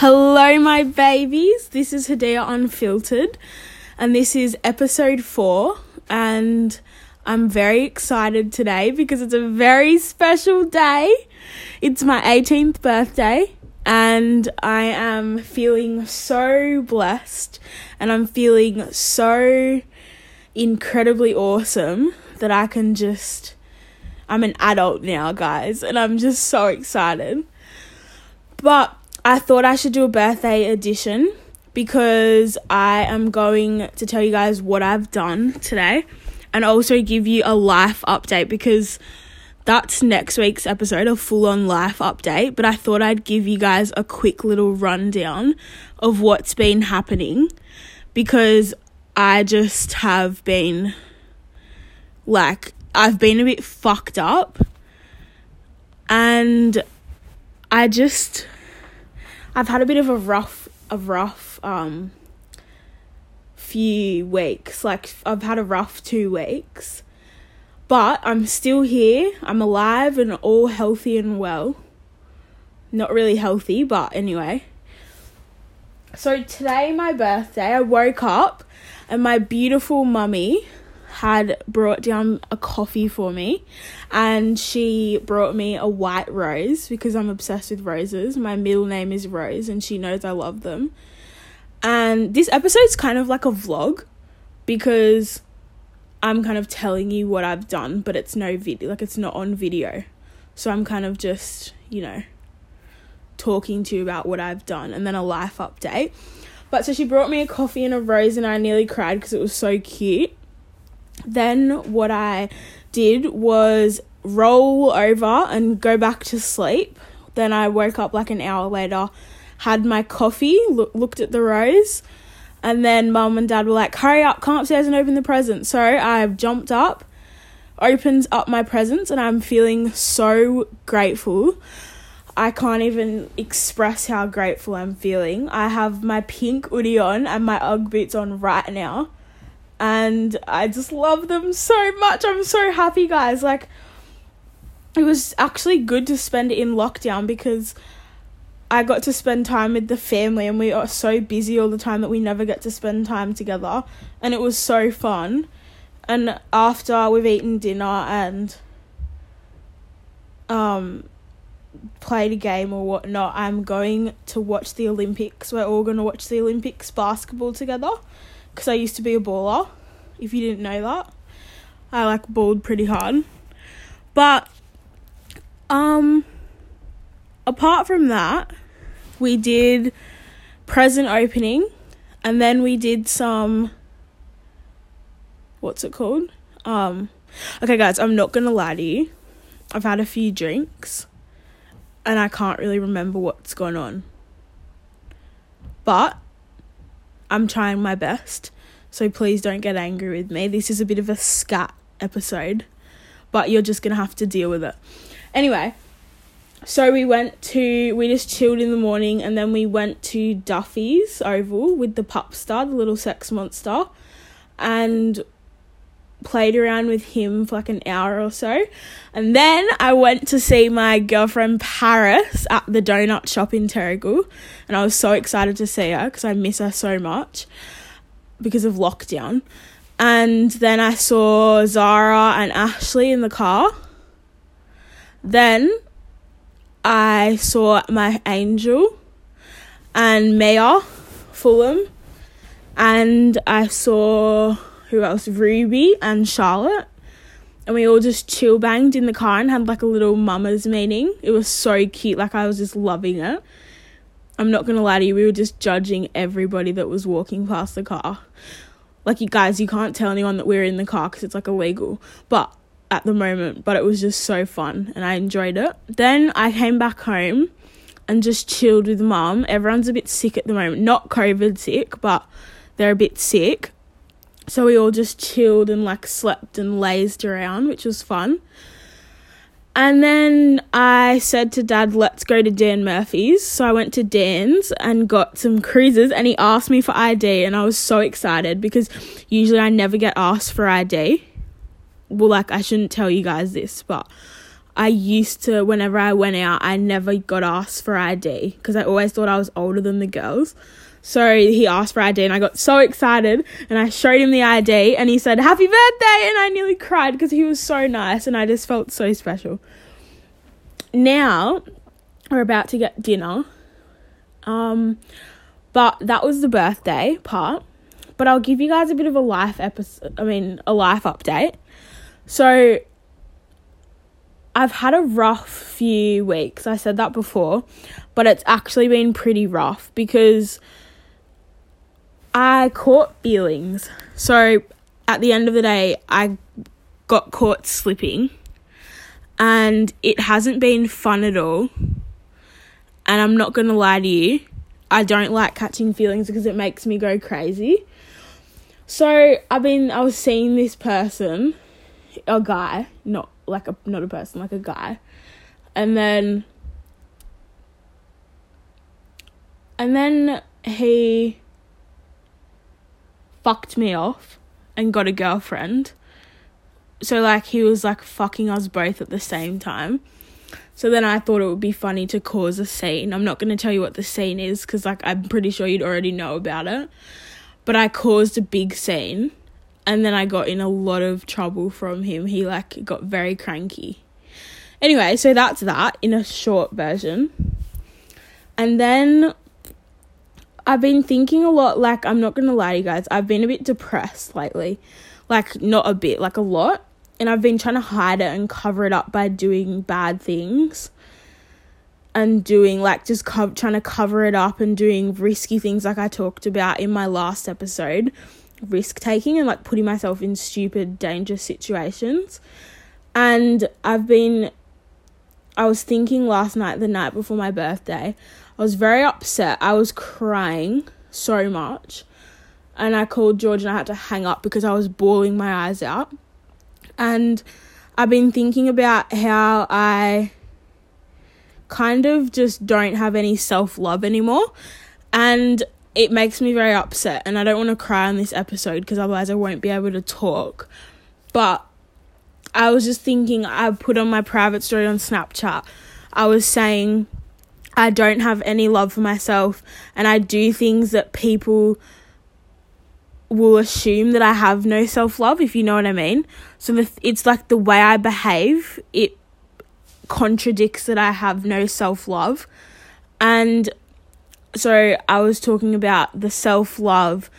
Hello, my babies. This is Hadia Unfiltered, and this is episode four. And I'm very excited today because it's a very special day. It's my 18th birthday, and I am feeling so blessed, and I'm feeling so incredibly awesome that I can just. I'm an adult now, guys, and I'm just so excited. But I thought I should do a birthday edition because I am going to tell you guys what I've done today and also give you a life update because that's next week's episode, a full on life update. But I thought I'd give you guys a quick little rundown of what's been happening because I just have been like, I've been a bit fucked up and I just I've had a bit of a rough a rough um few weeks. Like I've had a rough 2 weeks. But I'm still here. I'm alive and all healthy and well. Not really healthy, but anyway. So today my birthday, I woke up and my beautiful mummy had brought down a coffee for me and she brought me a white rose because I'm obsessed with roses. My middle name is Rose and she knows I love them. And this episode's kind of like a vlog because I'm kind of telling you what I've done, but it's no video, like it's not on video. So I'm kind of just, you know, talking to you about what I've done and then a life update. But so she brought me a coffee and a rose and I nearly cried because it was so cute. Then what I did was roll over and go back to sleep. Then I woke up like an hour later, had my coffee, lo- looked at the rose, and then mum and dad were like, hurry up, come upstairs and open the present. So I jumped up, opened up my presents, and I'm feeling so grateful. I can't even express how grateful I'm feeling. I have my pink hoodie on and my Ugg boots on right now and I just love them so much. I'm so happy, guys. Like, it was actually good to spend it in lockdown because I got to spend time with the family, and we are so busy all the time that we never get to spend time together. And it was so fun. And after we've eaten dinner and um played a game or whatnot, I'm going to watch the Olympics. We're all going to watch the Olympics basketball together because I used to be a baller. If you didn't know that, I like balled pretty hard. But um, apart from that, we did present opening, and then we did some. What's it called? Um, okay, guys, I'm not gonna lie to you. I've had a few drinks, and I can't really remember what's going on. But I'm trying my best. So please don't get angry with me. This is a bit of a scat episode, but you're just going to have to deal with it. Anyway, so we went to, we just chilled in the morning and then we went to Duffy's Oval with the pup star, the little sex monster, and played around with him for like an hour or so. And then I went to see my girlfriend Paris at the donut shop in Terrigal. And I was so excited to see her because I miss her so much because of lockdown. And then I saw Zara and Ashley in the car. Then I saw my angel and Maya Fulham. And I saw who else? Ruby and Charlotte. And we all just chill banged in the car and had like a little mama's meeting. It was so cute. Like I was just loving it. I'm not gonna lie to you, we were just judging everybody that was walking past the car. Like, you guys, you can't tell anyone that we're in the car because it's like illegal. But at the moment, but it was just so fun and I enjoyed it. Then I came back home and just chilled with mum. Everyone's a bit sick at the moment, not COVID sick, but they're a bit sick. So we all just chilled and like slept and lazed around, which was fun. And then I said to dad, let's go to Dan Murphy's. So I went to Dan's and got some cruises and he asked me for ID and I was so excited because usually I never get asked for ID. Well, like I shouldn't tell you guys this, but I used to, whenever I went out, I never got asked for ID because I always thought I was older than the girls. So he asked for ID and I got so excited and I showed him the ID and he said, Happy birthday! And I nearly cried because he was so nice and I just felt so special. Now we're about to get dinner. Um, but that was the birthday part. But I'll give you guys a bit of a life episode, I mean, a life update. So I've had a rough few weeks. I said that before, but it's actually been pretty rough because I caught feelings. So at the end of the day, I got caught slipping and it hasn't been fun at all. And I'm not going to lie to you, I don't like catching feelings because it makes me go crazy. So I've been, I was seeing this person, a guy, not like a not a person, like a guy, and then and then he fucked me off and got a girlfriend. So like he was like fucking us both at the same time. So then I thought it would be funny to cause a scene. I'm not going to tell you what the scene is cuz like I'm pretty sure you'd already know about it. But I caused a big scene and then I got in a lot of trouble from him. He like got very cranky. Anyway, so that's that in a short version. And then I've been thinking a lot, like, I'm not gonna lie to you guys, I've been a bit depressed lately. Like, not a bit, like a lot. And I've been trying to hide it and cover it up by doing bad things. And doing, like, just co- trying to cover it up and doing risky things, like I talked about in my last episode. Risk taking and, like, putting myself in stupid, dangerous situations. And I've been I was thinking last night, the night before my birthday, I was very upset. I was crying so much. And I called George and I had to hang up because I was bawling my eyes out. And I've been thinking about how I kind of just don't have any self love anymore. And it makes me very upset. And I don't want to cry on this episode because otherwise I won't be able to talk. But I was just thinking, I put on my private story on Snapchat. I was saying I don't have any love for myself and I do things that people will assume that I have no self love, if you know what I mean. So the, it's like the way I behave, it contradicts that I have no self love. And so I was talking about the self love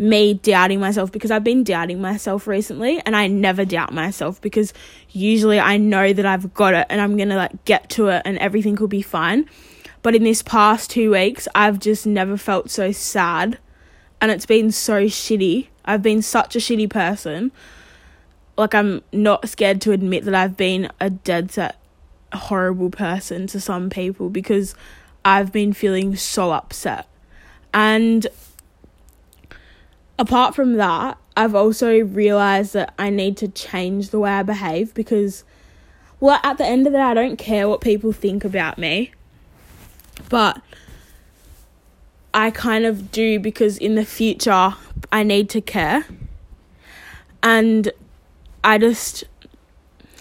me doubting myself because I've been doubting myself recently and I never doubt myself because usually I know that I've got it and I'm going to like get to it and everything will be fine. But in this past 2 weeks, I've just never felt so sad and it's been so shitty. I've been such a shitty person. Like I'm not scared to admit that I've been a dead set horrible person to some people because I've been feeling so upset. And apart from that, I've also realized that I need to change the way I behave because, well, at the end of the day, I don't care what people think about me, but I kind of do because in the future I need to care. And I just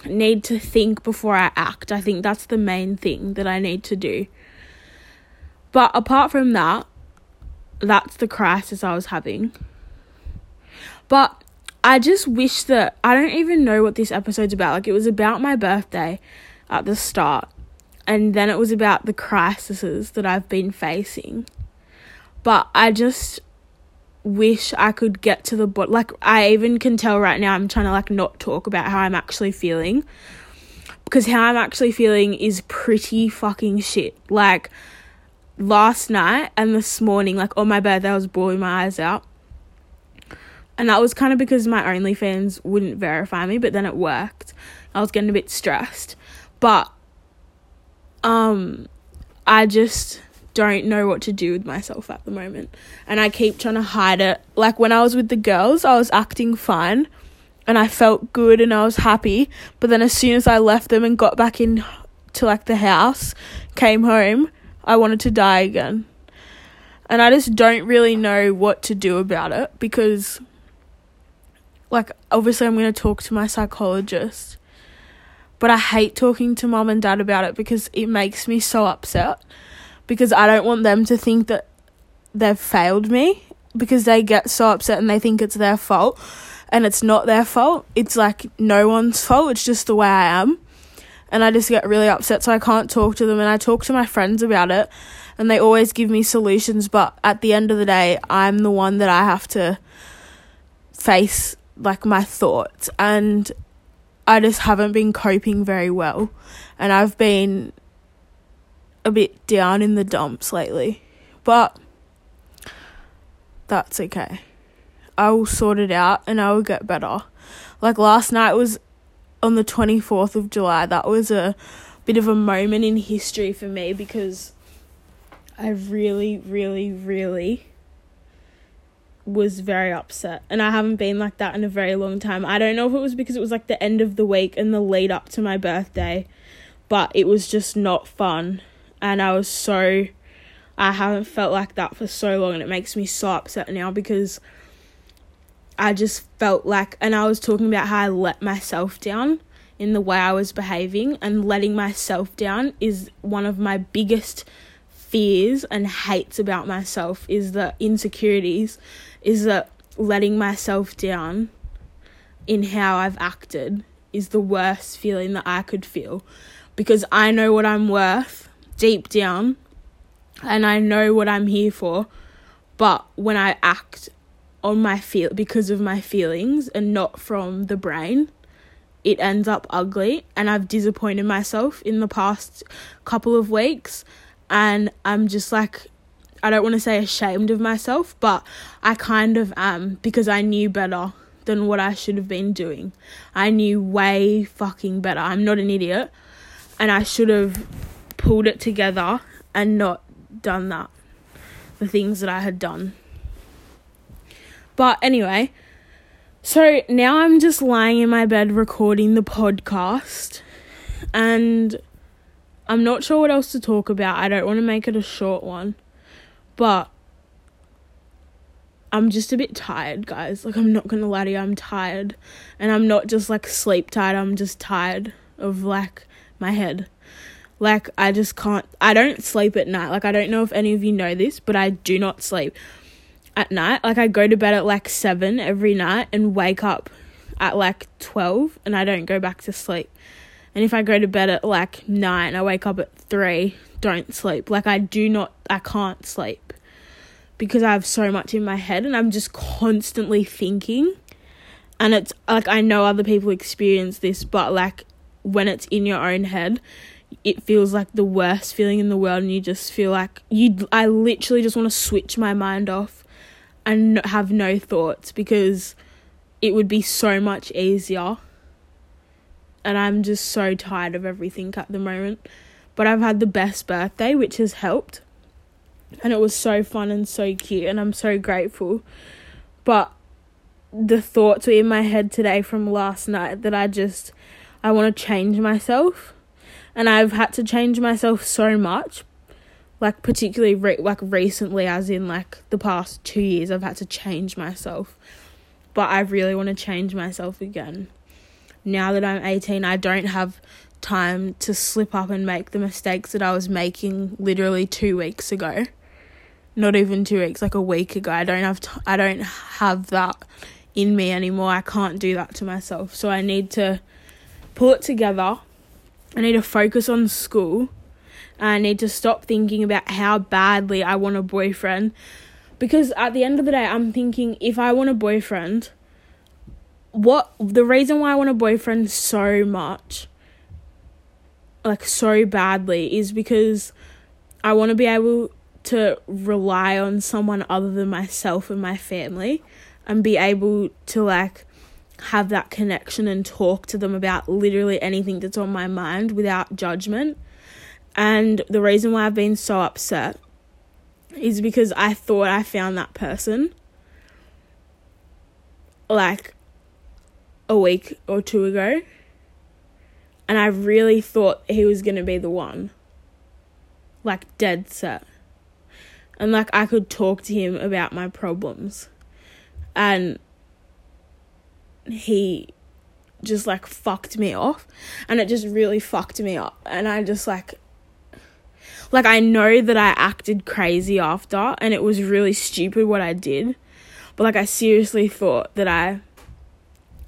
need to think before I act. I think that's the main thing that I need to do. But apart from that, that's the crisis I was having. But I just wish that I don't even know what this episode's about. Like it was about my birthday at the start, and then it was about the crises that I've been facing. But I just wish I could get to the bottom. Like I even can tell right now I'm trying to like not talk about how I'm actually feeling because how I'm actually feeling is pretty fucking shit. Like last night and this morning, like on my birthday, I was bawling my eyes out and that was kind of because my OnlyFans wouldn't verify me, but then it worked. I was getting a bit stressed. But um I just don't know what to do with myself at the moment. And I keep trying to hide it. Like when I was with the girls, I was acting fine and I felt good and I was happy. But then as soon as I left them and got back in to like the house, came home, I wanted to die again. And I just don't really know what to do about it because like obviously I'm going to talk to my psychologist But I hate talking to mom and dad about it because it makes me so upset because I don't want them to think that they've failed me because they get so upset and they think it's their fault and it's not their fault. It's like no one's fault. It's just the way I am. And I just get really upset so I can't talk to them and I talk to my friends about it and they always give me solutions but at the end of the day I'm the one that I have to face like my thoughts and I just haven't been coping very well and I've been a bit down in the dumps lately. But that's okay. I will sort it out and I will get better. Like last night was on the 24th of July. That was a bit of a moment in history for me because I really, really, really was very upset. And I haven't been like that in a very long time. I don't know if it was because it was like the end of the week and the lead up to my birthday, but it was just not fun. And I was so. I haven't felt like that for so long, and it makes me so upset now because I just felt like, and I was talking about how I let myself down in the way I was behaving, and letting myself down is one of my biggest fears and hates about myself is the insecurities is that letting myself down in how I've acted is the worst feeling that I could feel. Because I know what I'm worth deep down and I know what I'm here for. But when I act on my feel because of my feelings and not from the brain it ends up ugly. And I've disappointed myself in the past couple of weeks and I'm just like I don't want to say ashamed of myself, but I kind of am because I knew better than what I should have been doing. I knew way fucking better. I'm not an idiot, and I should have pulled it together and not done that. The things that I had done. But anyway, so now I'm just lying in my bed recording the podcast, and I'm not sure what else to talk about. I don't want to make it a short one. But I'm just a bit tired, guys. Like, I'm not gonna lie to you, I'm tired. And I'm not just like sleep tired, I'm just tired of like my head. Like, I just can't, I don't sleep at night. Like, I don't know if any of you know this, but I do not sleep at night. Like, I go to bed at like 7 every night and wake up at like 12 and I don't go back to sleep. And if I go to bed at like 9, I wake up at 3, don't sleep. Like, I do not, I can't sleep because I have so much in my head and I'm just constantly thinking. And it's like I know other people experience this, but like when it's in your own head, it feels like the worst feeling in the world and you just feel like you I literally just want to switch my mind off and have no thoughts because it would be so much easier. And I'm just so tired of everything at the moment. But I've had the best birthday, which has helped and it was so fun and so cute and I'm so grateful. But the thoughts were in my head today from last night that I just I want to change myself. And I've had to change myself so much. Like particularly re- like recently as in like the past 2 years I've had to change myself. But I really want to change myself again. Now that I'm 18, I don't have time to slip up and make the mistakes that I was making literally 2 weeks ago not even two weeks, like a week ago. I don't have t- I don't have that in me anymore. I can't do that to myself. So I need to pull it together. I need to focus on school. I need to stop thinking about how badly I want a boyfriend. Because at the end of the day, I'm thinking if I want a boyfriend, what the reason why I want a boyfriend so much, like so badly, is because I want to be able to rely on someone other than myself and my family and be able to like have that connection and talk to them about literally anything that's on my mind without judgment. And the reason why I've been so upset is because I thought I found that person like a week or two ago. And I really thought he was going to be the one. Like, dead set and like I could talk to him about my problems. And he just like fucked me off and it just really fucked me up and I just like like I know that I acted crazy after and it was really stupid what I did but like I seriously thought that I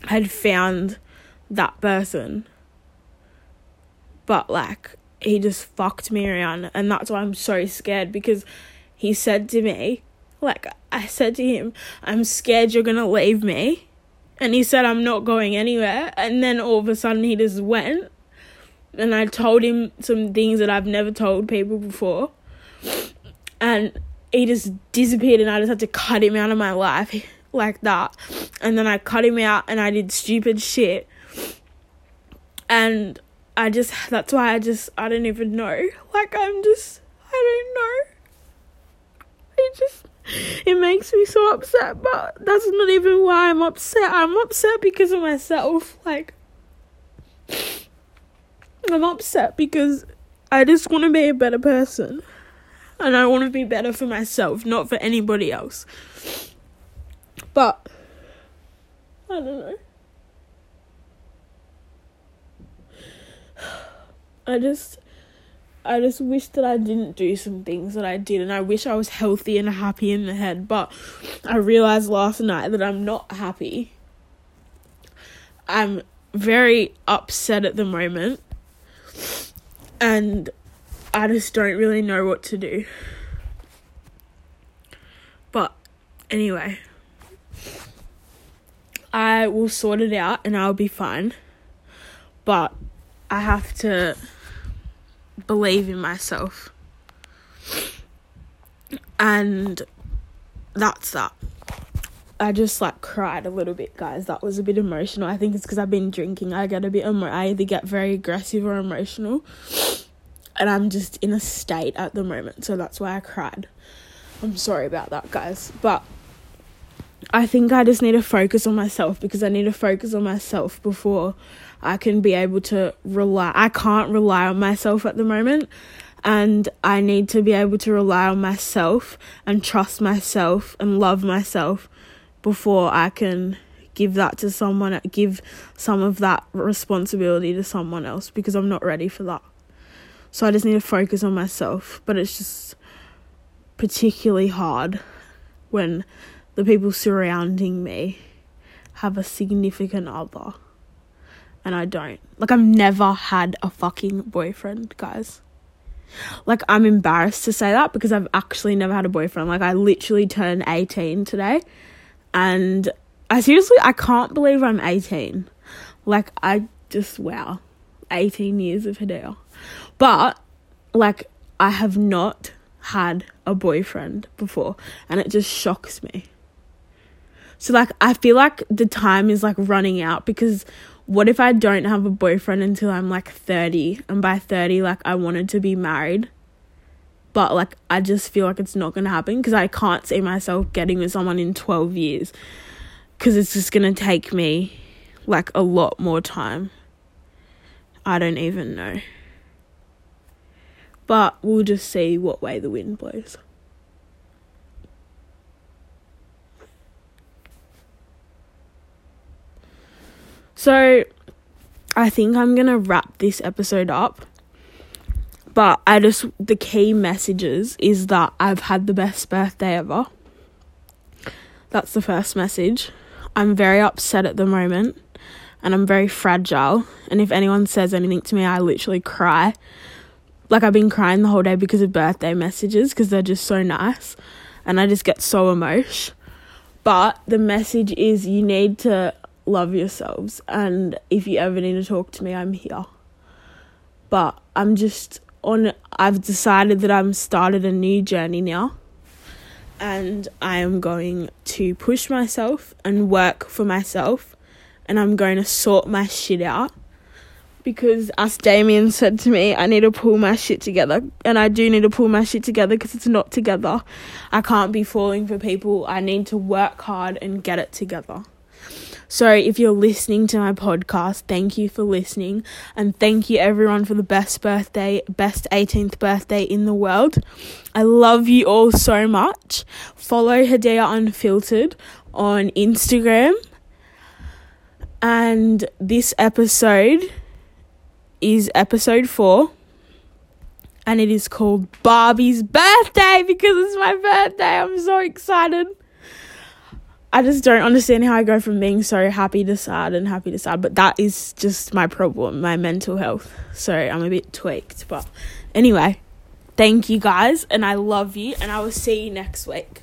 had found that person. But like he just fucked me around and that's why I'm so scared because he said to me like I said to him I'm scared you're to leave me. And he said I'm not going anywhere. And then all of a sudden he just went. And I told him some things that I've never told people before. And he just disappeared and I just had to cut him out of my life like that and then I cut him out and I did stupid shit and I just that's why I just I don't even know like I'm just I don't know it just it makes me so upset, but that's not even why I'm upset. I'm upset because of myself. Like, I'm upset because I just want to be a better person. And I want to be better for myself, not for anybody else. But, I don't know. I just I just wish that I didn't do some things that I did, and I wish I was healthy and happy in the head. But I realized last night that I'm not happy. I'm very upset at the moment, and I just don't really know what to do. But anyway, I will sort it out and I'll be fine. But I have to believe in myself. And that's that. I just like cried a little bit, guys. That was a bit emotional. I think it's because I've been drinking. I get a bit emo- I either get very aggressive or emotional, and I'm just in a state at the moment. So that's why I cried. I'm sorry about that, guys. But I think I just need to focus on myself because I need to focus on myself before I can be able to rely. I can't rely on myself at the moment, and I need to be able to rely on myself and trust myself and love myself before I can give that to someone, give some of that responsibility to someone else because I'm not ready for that. So I just need to focus on myself, but it's just particularly hard when the people surrounding me have a significant other and I don't. Like, I've never had a fucking boyfriend, guys. Like, I'm embarrassed to say that because I've actually never had a boyfriend. Like, I literally turned 18 today, and I seriously, I can't believe I'm 18. Like, I just, wow, 18 years of Hedaya. But, like, I have not had a boyfriend before, and it just shocks me. So, like, I feel like the time is like running out because what if I don't have a boyfriend until I'm like 30 and by 30 like I wanted to be married. But like I just feel like it's not going to happen because I can't see myself getting with someone in 12 years cuz it's just going to take me like a lot more time. I don't even know. But we'll just see what way the wind blows So I think I'm going to wrap this episode up. But I just, the key messages is that I've had the best birthday ever. That's the first message. I'm very upset at the moment and I'm very fragile. And if anyone says anything to me, I literally cry. Like I've been crying the whole day because of birthday messages because they're just so nice and I just get so emotional. But the message is you need to love yourselves. And if you ever need to talk to me, I'm here. But I'm just on, I've decided that I'm started a new journey now. And I am going to push myself and work for myself. And I'm going to sort my shit out. Because, as Damien said to me, I need to pull my shit together. And I do need to pull my shit together because it's not together. I can't be falling for people. I need to work hard and get it together. So, if you're listening to my podcast, thank you for listening. And thank you, everyone, for the best birthday, best 18th birthday in the world. I love you all so much. Follow Hedaya Unfiltered on Instagram. And this episode is episode four. And it is called Barbie's birthday because it's my birthday. I'm so excited. I just don't understand how I go from being so happy to sad and happy to sad, but that is just my problem, my mental health. So I'm a bit tweaked. But anyway, thank you guys, and I love you, and I will see you next week.